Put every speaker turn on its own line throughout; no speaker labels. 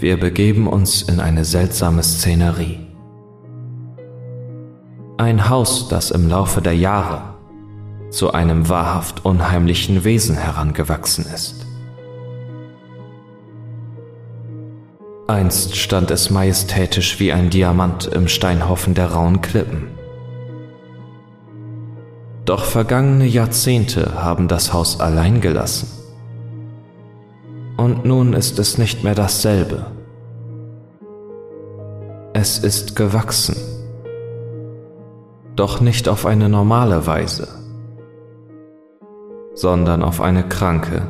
Wir begeben uns in eine seltsame Szenerie. Ein Haus, das im Laufe der Jahre zu einem wahrhaft unheimlichen Wesen herangewachsen ist. Einst stand es majestätisch wie ein Diamant im Steinhaufen der rauen Klippen. Doch vergangene Jahrzehnte haben das Haus allein gelassen. Und nun ist es nicht mehr dasselbe. Es ist gewachsen. Doch nicht auf eine normale Weise, sondern auf eine kranke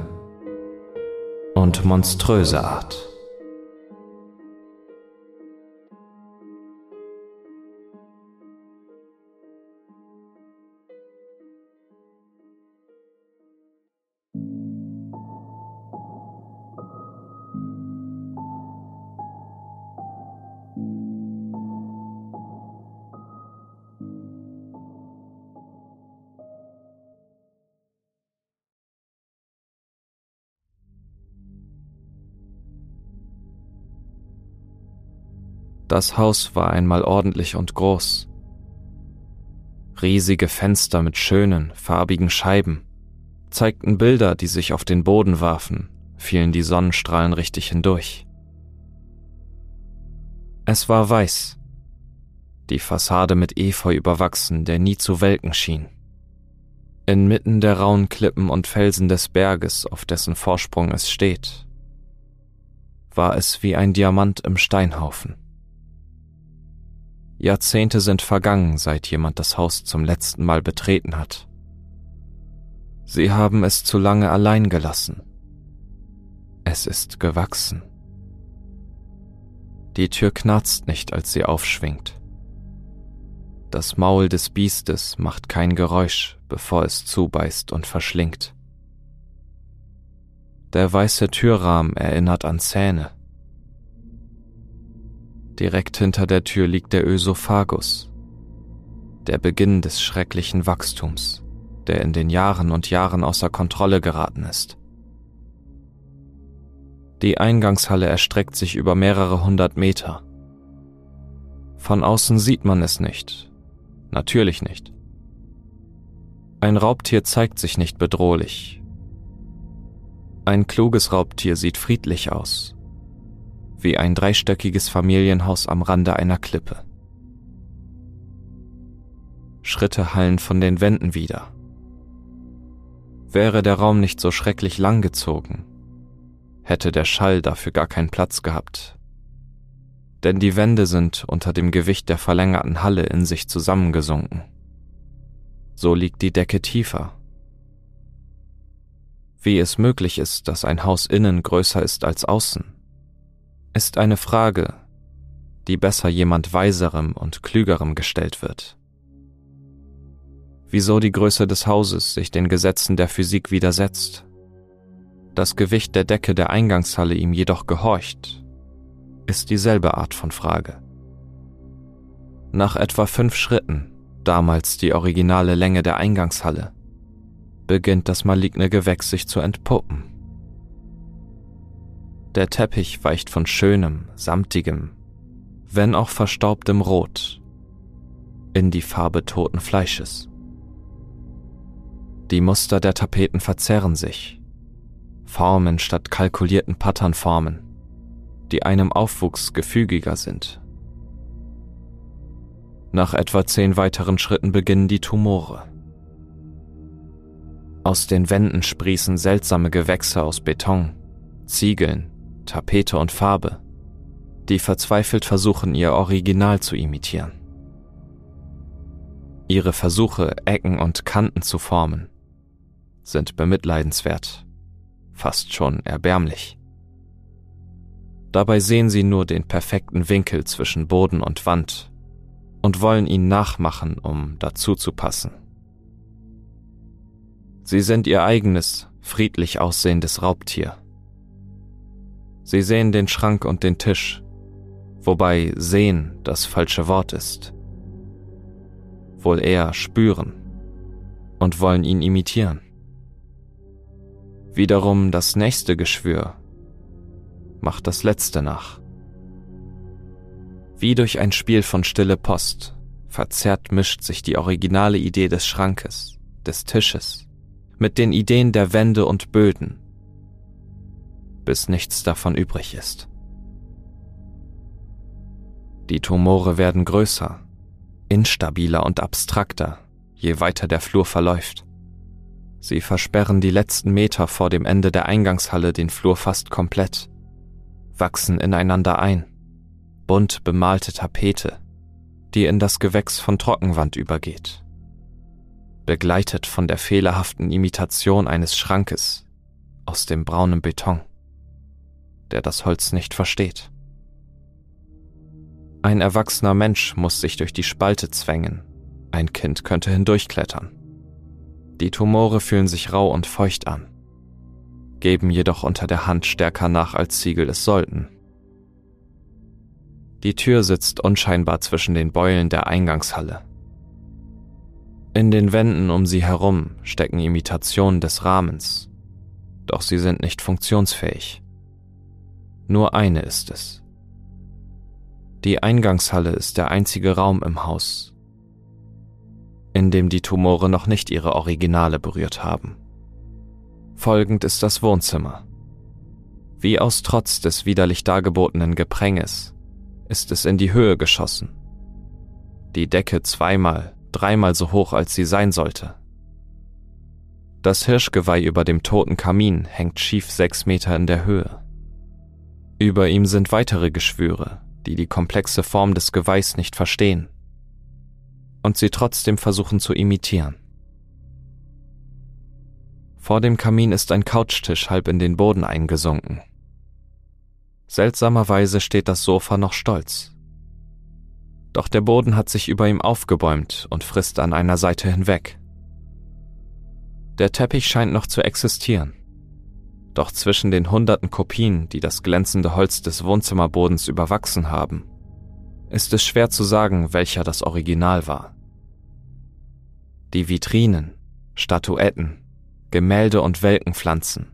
und monströse Art. Das Haus war einmal ordentlich und groß. Riesige Fenster mit schönen, farbigen Scheiben zeigten Bilder, die sich auf den Boden warfen, fielen die Sonnenstrahlen richtig hindurch. Es war weiß, die Fassade mit Efeu überwachsen, der nie zu welken schien. Inmitten der rauen Klippen und Felsen des Berges, auf dessen Vorsprung es steht, war es wie ein Diamant im Steinhaufen. Jahrzehnte sind vergangen, seit jemand das Haus zum letzten Mal betreten hat. Sie haben es zu lange allein gelassen. Es ist gewachsen. Die Tür knarzt nicht, als sie aufschwingt. Das Maul des Biestes macht kein Geräusch, bevor es zubeißt und verschlingt. Der weiße Türrahmen erinnert an Zähne. Direkt hinter der Tür liegt der Ösophagus, der Beginn des schrecklichen Wachstums, der in den Jahren und Jahren außer Kontrolle geraten ist. Die Eingangshalle erstreckt sich über mehrere hundert Meter. Von außen sieht man es nicht. Natürlich nicht. Ein Raubtier zeigt sich nicht bedrohlich. Ein kluges Raubtier sieht friedlich aus wie ein dreistöckiges Familienhaus am Rande einer Klippe. Schritte hallen von den Wänden wieder. Wäre der Raum nicht so schrecklich langgezogen, hätte der Schall dafür gar keinen Platz gehabt. Denn die Wände sind unter dem Gewicht der verlängerten Halle in sich zusammengesunken. So liegt die Decke tiefer. Wie es möglich ist, dass ein Haus innen größer ist als außen, ist eine Frage, die besser jemand Weiserem und Klügerem gestellt wird. Wieso die Größe des Hauses sich den Gesetzen der Physik widersetzt, das Gewicht der Decke der Eingangshalle ihm jedoch gehorcht, ist dieselbe Art von Frage. Nach etwa fünf Schritten, damals die originale Länge der Eingangshalle, beginnt das maligne Gewächs sich zu entpuppen. Der Teppich weicht von schönem, samtigem, wenn auch verstaubtem Rot in die Farbe toten Fleisches. Die Muster der Tapeten verzerren sich, Formen statt kalkulierten Patternformen, die einem Aufwuchs gefügiger sind. Nach etwa zehn weiteren Schritten beginnen die Tumore. Aus den Wänden sprießen seltsame Gewächse aus Beton, Ziegeln, Tapete und Farbe, die verzweifelt versuchen, ihr Original zu imitieren. Ihre Versuche, Ecken und Kanten zu formen, sind bemitleidenswert, fast schon erbärmlich. Dabei sehen sie nur den perfekten Winkel zwischen Boden und Wand und wollen ihn nachmachen, um dazu zu passen. Sie sind ihr eigenes, friedlich aussehendes Raubtier. Sie sehen den Schrank und den Tisch, wobei sehen das falsche Wort ist. Wohl eher spüren und wollen ihn imitieren. Wiederum das nächste Geschwür, macht das letzte nach. Wie durch ein Spiel von stille Post verzerrt mischt sich die originale Idee des Schrankes, des Tisches, mit den Ideen der Wände und Böden, bis nichts davon übrig ist. Die Tumore werden größer, instabiler und abstrakter, je weiter der Flur verläuft. Sie versperren die letzten Meter vor dem Ende der Eingangshalle den Flur fast komplett, wachsen ineinander ein, bunt bemalte Tapete, die in das Gewächs von Trockenwand übergeht, begleitet von der fehlerhaften Imitation eines Schrankes aus dem braunen Beton, der das Holz nicht versteht. Ein erwachsener Mensch muss sich durch die Spalte zwängen, ein Kind könnte hindurchklettern. Die Tumore fühlen sich rau und feucht an, geben jedoch unter der Hand stärker nach, als Ziegel es sollten. Die Tür sitzt unscheinbar zwischen den Beulen der Eingangshalle. In den Wänden um sie herum stecken Imitationen des Rahmens, doch sie sind nicht funktionsfähig. Nur eine ist es. Die Eingangshalle ist der einzige Raum im Haus, in dem die Tumore noch nicht ihre Originale berührt haben. Folgend ist das Wohnzimmer. Wie aus Trotz des widerlich dargebotenen Gepränges ist es in die Höhe geschossen. Die Decke zweimal, dreimal so hoch, als sie sein sollte. Das Hirschgeweih über dem toten Kamin hängt schief sechs Meter in der Höhe. Über ihm sind weitere Geschwüre, die die komplexe Form des Geweihs nicht verstehen und sie trotzdem versuchen zu imitieren. Vor dem Kamin ist ein Couchtisch halb in den Boden eingesunken. Seltsamerweise steht das Sofa noch stolz. Doch der Boden hat sich über ihm aufgebäumt und frisst an einer Seite hinweg. Der Teppich scheint noch zu existieren. Doch zwischen den hunderten Kopien, die das glänzende Holz des Wohnzimmerbodens überwachsen haben, ist es schwer zu sagen, welcher das Original war. Die Vitrinen, Statuetten, Gemälde und Welkenpflanzen,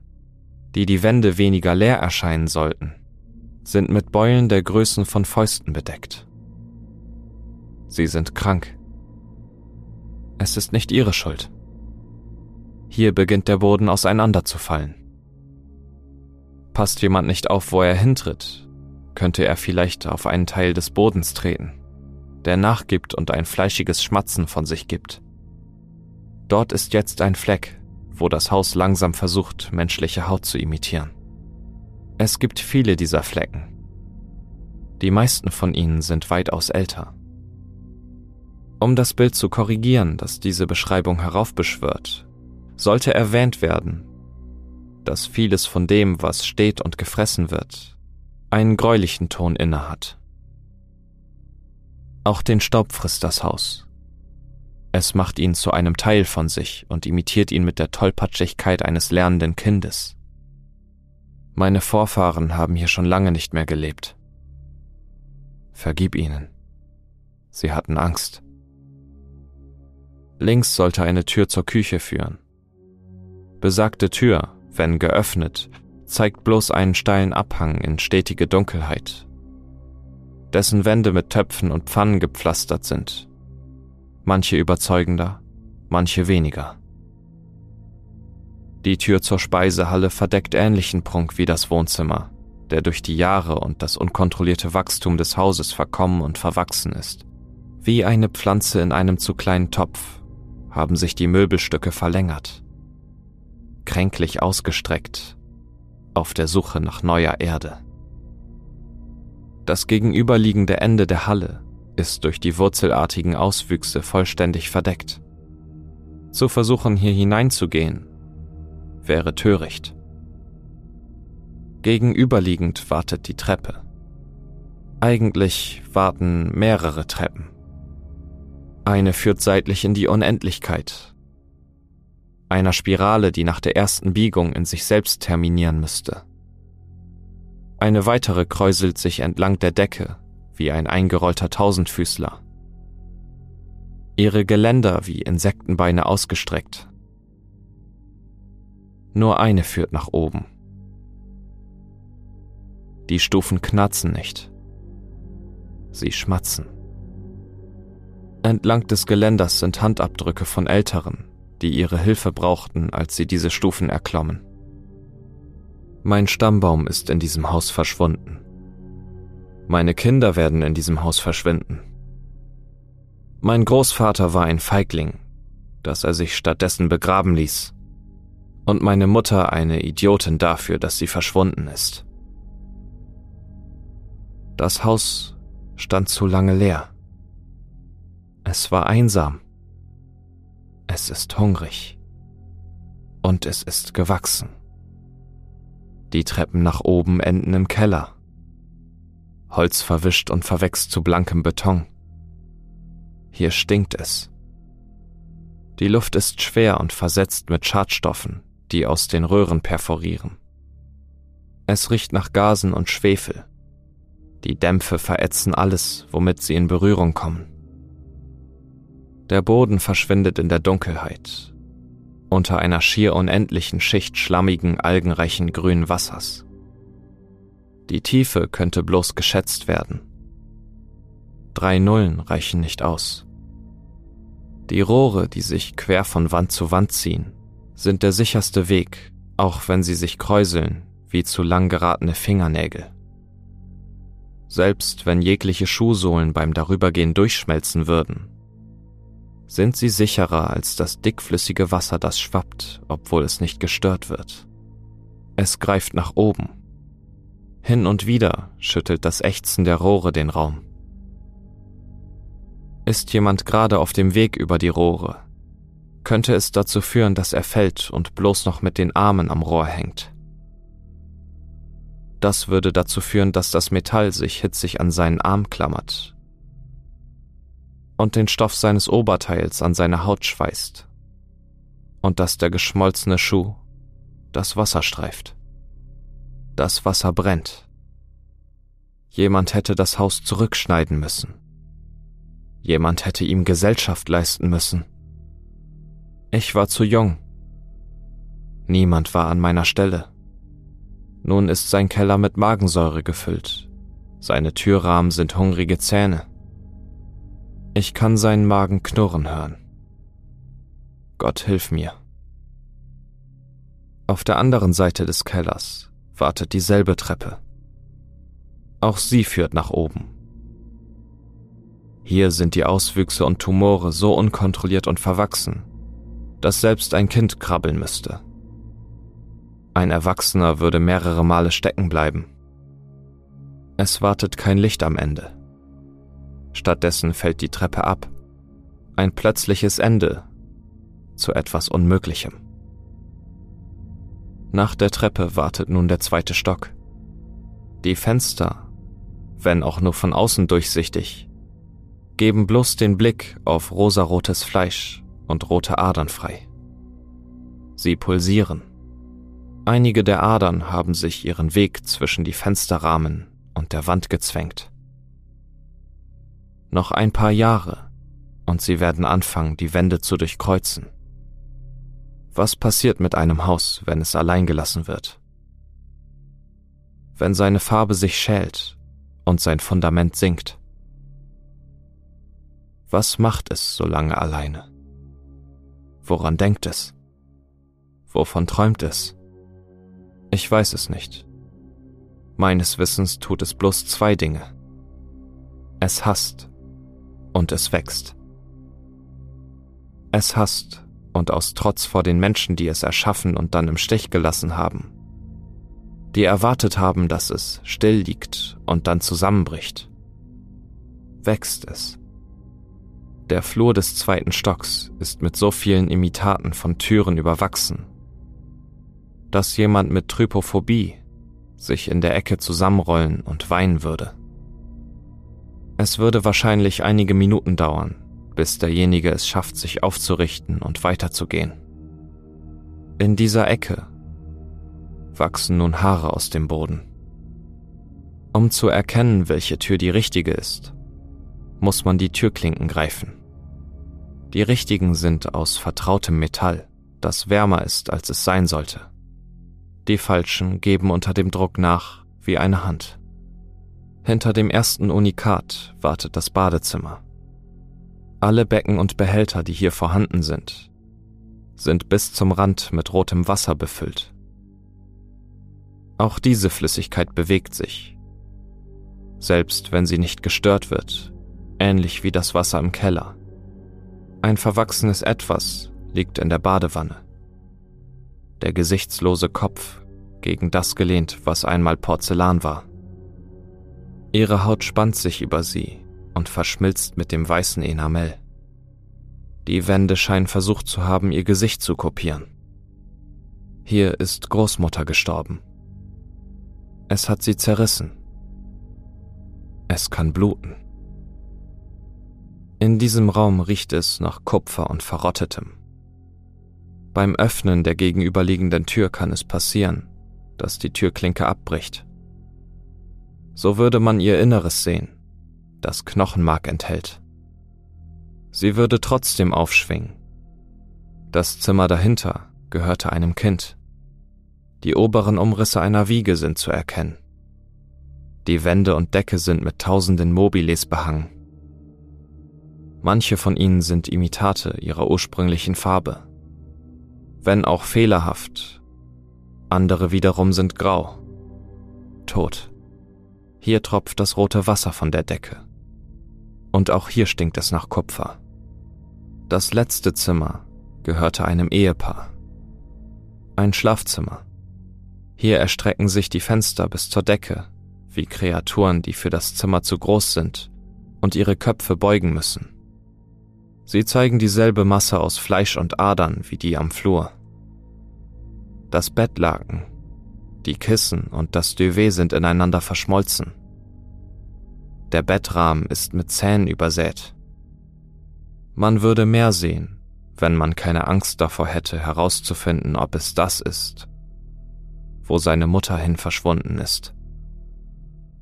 die die Wände weniger leer erscheinen sollten, sind mit Beulen der Größen von Fäusten bedeckt. Sie sind krank. Es ist nicht ihre Schuld. Hier beginnt der Boden auseinanderzufallen. Passt jemand nicht auf, wo er hintritt, könnte er vielleicht auf einen Teil des Bodens treten, der nachgibt und ein fleischiges Schmatzen von sich gibt. Dort ist jetzt ein Fleck, wo das Haus langsam versucht, menschliche Haut zu imitieren. Es gibt viele dieser Flecken. Die meisten von ihnen sind weitaus älter. Um das Bild zu korrigieren, das diese Beschreibung heraufbeschwört, sollte erwähnt werden, dass vieles von dem, was steht und gefressen wird, einen gräulichen Ton innehat. Auch den Staub frisst das Haus. Es macht ihn zu einem Teil von sich und imitiert ihn mit der Tollpatschigkeit eines lernenden Kindes. Meine Vorfahren haben hier schon lange nicht mehr gelebt. Vergib ihnen. Sie hatten Angst. Links sollte eine Tür zur Küche führen. Besagte Tür, wenn geöffnet, zeigt bloß einen steilen Abhang in stetige Dunkelheit, dessen Wände mit Töpfen und Pfannen gepflastert sind, manche überzeugender, manche weniger. Die Tür zur Speisehalle verdeckt ähnlichen Prunk wie das Wohnzimmer, der durch die Jahre und das unkontrollierte Wachstum des Hauses verkommen und verwachsen ist. Wie eine Pflanze in einem zu kleinen Topf haben sich die Möbelstücke verlängert, kränklich ausgestreckt auf der Suche nach neuer Erde. Das gegenüberliegende Ende der Halle ist durch die wurzelartigen Auswüchse vollständig verdeckt. Zu versuchen, hier hineinzugehen, wäre töricht. Gegenüberliegend wartet die Treppe. Eigentlich warten mehrere Treppen. Eine führt seitlich in die Unendlichkeit einer Spirale, die nach der ersten Biegung in sich selbst terminieren müsste. Eine weitere kräuselt sich entlang der Decke wie ein eingerollter Tausendfüßler. Ihre Geländer wie Insektenbeine ausgestreckt. Nur eine führt nach oben. Die Stufen knarzen nicht. Sie schmatzen. Entlang des Geländers sind Handabdrücke von Älteren, die ihre Hilfe brauchten, als sie diese Stufen erklommen. Mein Stammbaum ist in diesem Haus verschwunden. Meine Kinder werden in diesem Haus verschwinden. Mein Großvater war ein Feigling, dass er sich stattdessen begraben ließ. Und meine Mutter eine Idiotin dafür, dass sie verschwunden ist. Das Haus stand zu lange leer. Es war einsam. Es ist hungrig. Und es ist gewachsen. Die Treppen nach oben enden im Keller. Holz verwischt und verwächst zu blankem Beton. Hier stinkt es. Die Luft ist schwer und versetzt mit Schadstoffen, die aus den Röhren perforieren. Es riecht nach Gasen und Schwefel. Die Dämpfe verätzen alles, womit sie in Berührung kommen. Der Boden verschwindet in der Dunkelheit, unter einer schier unendlichen Schicht schlammigen, algenreichen grünen Wassers. Die Tiefe könnte bloß geschätzt werden. Drei Nullen reichen nicht aus. Die Rohre, die sich quer von Wand zu Wand ziehen, sind der sicherste Weg, auch wenn sie sich kräuseln wie zu lang geratene Fingernägel. Selbst wenn jegliche Schuhsohlen beim Darübergehen durchschmelzen würden, sind sie sicherer als das dickflüssige Wasser, das schwappt, obwohl es nicht gestört wird. Es greift nach oben. Hin und wieder schüttelt das Ächzen der Rohre den Raum. Ist jemand gerade auf dem Weg über die Rohre, könnte es dazu führen, dass er fällt und bloß noch mit den Armen am Rohr hängt. Das würde dazu führen, dass das Metall sich hitzig an seinen Arm klammert und den Stoff seines Oberteils an seine Haut schweißt und dass der geschmolzene Schuh das Wasser streift. Das Wasser brennt. Jemand hätte das Haus zurückschneiden müssen. Jemand hätte ihm Gesellschaft leisten müssen. Ich war zu jung. Niemand war an meiner Stelle. Nun ist sein Keller mit Magensäure gefüllt. Seine Türrahmen sind hungrige Zähne. Ich kann seinen Magen knurren hören. Gott hilf mir. Auf der anderen Seite des Kellers wartet dieselbe Treppe. Auch sie führt nach oben. Hier sind die Auswüchse und Tumore so unkontrolliert und verwachsen, dass selbst ein Kind krabbeln müsste. Ein Erwachsener würde mehrere Male stecken bleiben. Es wartet kein Licht am Ende. Stattdessen fällt die Treppe ab. Ein plötzliches Ende zu etwas Unmöglichem. Nach der Treppe wartet nun der zweite Stock. Die Fenster, wenn auch nur von außen durchsichtig, geben bloß den Blick auf rosarotes Fleisch und rote Adern frei. Sie pulsieren. Einige der Adern haben sich ihren Weg zwischen die Fensterrahmen und der Wand gezwängt. Noch ein paar Jahre und sie werden anfangen, die Wände zu durchkreuzen. Was passiert mit einem Haus, wenn es allein gelassen wird? Wenn seine Farbe sich schält und sein Fundament sinkt? Was macht es so lange alleine? Woran denkt es? Wovon träumt es? Ich weiß es nicht. Meines Wissens tut es bloß zwei Dinge. Es hasst und es wächst. Es hasst und aus Trotz vor den Menschen, die es erschaffen und dann im Stich gelassen haben, die erwartet haben, dass es still liegt und dann zusammenbricht, wächst es. Der Flur des zweiten Stocks ist mit so vielen Imitaten von Türen überwachsen, dass jemand mit Trypophobie sich in der Ecke zusammenrollen und weinen würde. Es würde wahrscheinlich einige Minuten dauern, bis derjenige es schafft, sich aufzurichten und weiterzugehen. In dieser Ecke wachsen nun Haare aus dem Boden. Um zu erkennen, welche Tür die richtige ist, muss man die Türklinken greifen. Die richtigen sind aus vertrautem Metall, das wärmer ist, als es sein sollte. Die falschen geben unter dem Druck nach wie eine Hand. Hinter dem ersten Unikat wartet das Badezimmer. Alle Becken und Behälter, die hier vorhanden sind, sind bis zum Rand mit rotem Wasser befüllt. Auch diese Flüssigkeit bewegt sich, selbst wenn sie nicht gestört wird, ähnlich wie das Wasser im Keller. Ein verwachsenes Etwas liegt in der Badewanne. Der gesichtslose Kopf gegen das gelehnt, was einmal Porzellan war. Ihre Haut spannt sich über sie und verschmilzt mit dem weißen Enamel. Die Wände scheinen versucht zu haben, ihr Gesicht zu kopieren. Hier ist Großmutter gestorben. Es hat sie zerrissen. Es kann bluten. In diesem Raum riecht es nach Kupfer und Verrottetem. Beim Öffnen der gegenüberliegenden Tür kann es passieren, dass die Türklinke abbricht. So würde man ihr Inneres sehen, das Knochenmark enthält. Sie würde trotzdem aufschwingen. Das Zimmer dahinter gehörte einem Kind. Die oberen Umrisse einer Wiege sind zu erkennen. Die Wände und Decke sind mit tausenden Mobiles behangen. Manche von ihnen sind Imitate ihrer ursprünglichen Farbe. Wenn auch fehlerhaft, andere wiederum sind grau. Tot. Hier tropft das rote Wasser von der Decke. Und auch hier stinkt es nach Kupfer. Das letzte Zimmer gehörte einem Ehepaar. Ein Schlafzimmer. Hier erstrecken sich die Fenster bis zur Decke, wie Kreaturen, die für das Zimmer zu groß sind und ihre Köpfe beugen müssen. Sie zeigen dieselbe Masse aus Fleisch und Adern wie die am Flur. Das Bettlaken, die Kissen und das Duvet sind ineinander verschmolzen. Der Bettrahmen ist mit Zähnen übersät. Man würde mehr sehen, wenn man keine Angst davor hätte, herauszufinden, ob es das ist, wo seine Mutter hin verschwunden ist.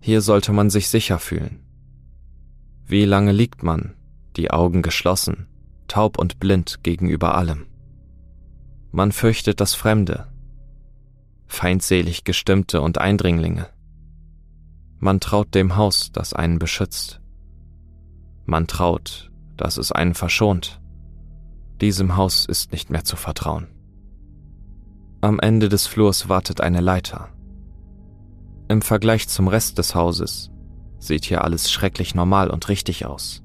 Hier sollte man sich sicher fühlen. Wie lange liegt man, die Augen geschlossen, taub und blind gegenüber allem? Man fürchtet das Fremde, feindselig Gestimmte und Eindringlinge. Man traut dem Haus, das einen beschützt. Man traut, dass es einen verschont. Diesem Haus ist nicht mehr zu vertrauen. Am Ende des Flurs wartet eine Leiter. Im Vergleich zum Rest des Hauses sieht hier alles schrecklich normal und richtig aus.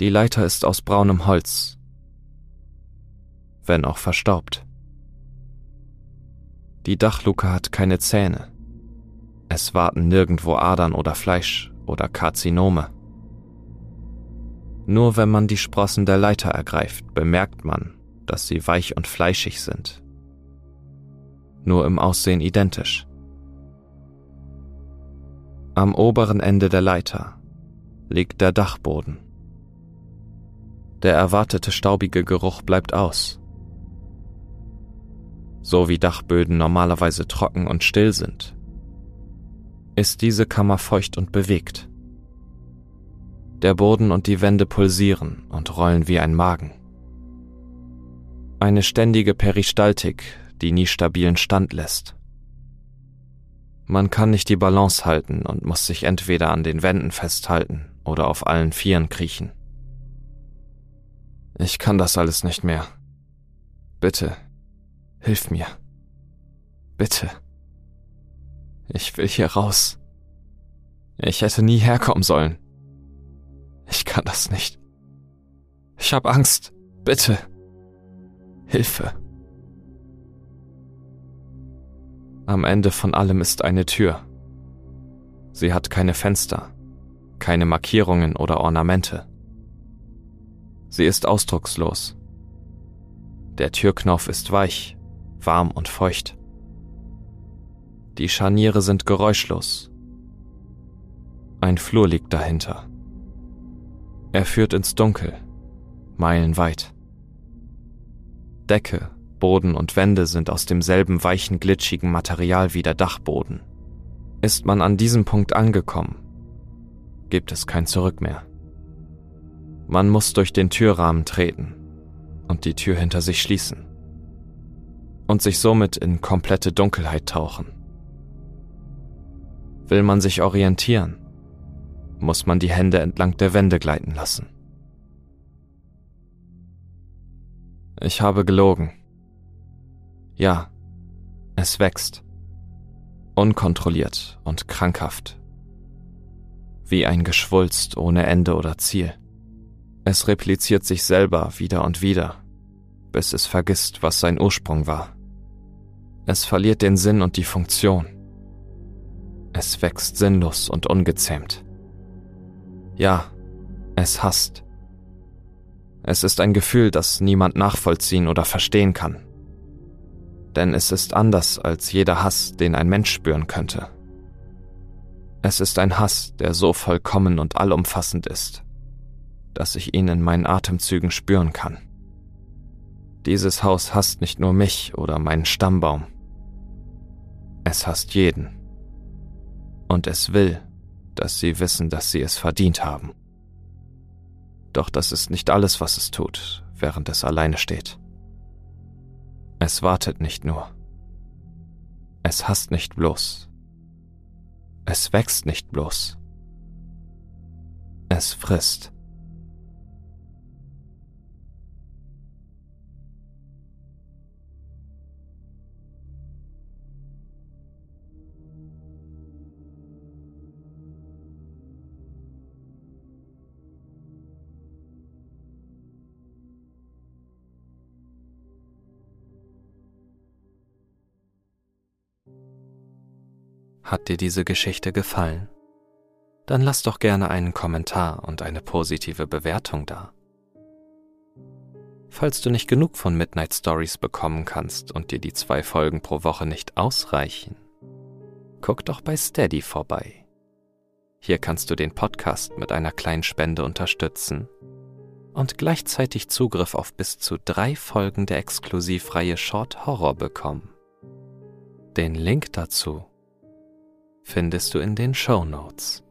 Die Leiter ist aus braunem Holz, wenn auch verstaubt. Die Dachluke hat keine Zähne. Es warten nirgendwo Adern oder Fleisch oder Karzinome. Nur wenn man die Sprossen der Leiter ergreift, bemerkt man, dass sie weich und fleischig sind. Nur im Aussehen identisch. Am oberen Ende der Leiter liegt der Dachboden. Der erwartete staubige Geruch bleibt aus so wie Dachböden normalerweise trocken und still sind, ist diese Kammer feucht und bewegt. Der Boden und die Wände pulsieren und rollen wie ein Magen. Eine ständige Peristaltik, die nie stabilen Stand lässt. Man kann nicht die Balance halten und muss sich entweder an den Wänden festhalten oder auf allen Vieren kriechen. Ich kann das alles nicht mehr. Bitte, Hilf mir. Bitte. Ich will hier raus. Ich hätte nie herkommen sollen. Ich kann das nicht. Ich hab Angst. Bitte. Hilfe. Am Ende von allem ist eine Tür. Sie hat keine Fenster, keine Markierungen oder Ornamente. Sie ist ausdruckslos. Der Türknauf ist weich warm und feucht. Die Scharniere sind geräuschlos. Ein Flur liegt dahinter. Er führt ins Dunkel, meilenweit. Decke, Boden und Wände sind aus demselben weichen, glitschigen Material wie der Dachboden. Ist man an diesem Punkt angekommen, gibt es kein Zurück mehr. Man muss durch den Türrahmen treten und die Tür hinter sich schließen und sich somit in komplette Dunkelheit tauchen. Will man sich orientieren, muss man die Hände entlang der Wände gleiten lassen. Ich habe gelogen. Ja, es wächst. Unkontrolliert und krankhaft. Wie ein Geschwulst ohne Ende oder Ziel. Es repliziert sich selber wieder und wieder, bis es vergisst, was sein Ursprung war. Es verliert den Sinn und die Funktion. Es wächst sinnlos und ungezähmt. Ja, es hasst. Es ist ein Gefühl, das niemand nachvollziehen oder verstehen kann. Denn es ist anders als jeder Hass, den ein Mensch spüren könnte. Es ist ein Hass, der so vollkommen und allumfassend ist, dass ich ihn in meinen Atemzügen spüren kann. Dieses Haus hasst nicht nur mich oder meinen Stammbaum. Es hasst jeden. Und es will, dass sie wissen, dass sie es verdient haben. Doch das ist nicht alles, was es tut, während es alleine steht. Es wartet nicht nur. Es hasst nicht bloß. Es wächst nicht bloß. Es frisst. Hat dir diese Geschichte gefallen? Dann lass doch gerne einen Kommentar und eine positive Bewertung da. Falls du nicht genug von Midnight Stories bekommen kannst und dir die zwei Folgen pro Woche nicht ausreichen, guck doch bei Steady vorbei. Hier kannst du den Podcast mit einer kleinen Spende unterstützen und gleichzeitig Zugriff auf bis zu drei Folgen der Exklusivreihe Short Horror bekommen. Den Link dazu findest du in den Show Notes.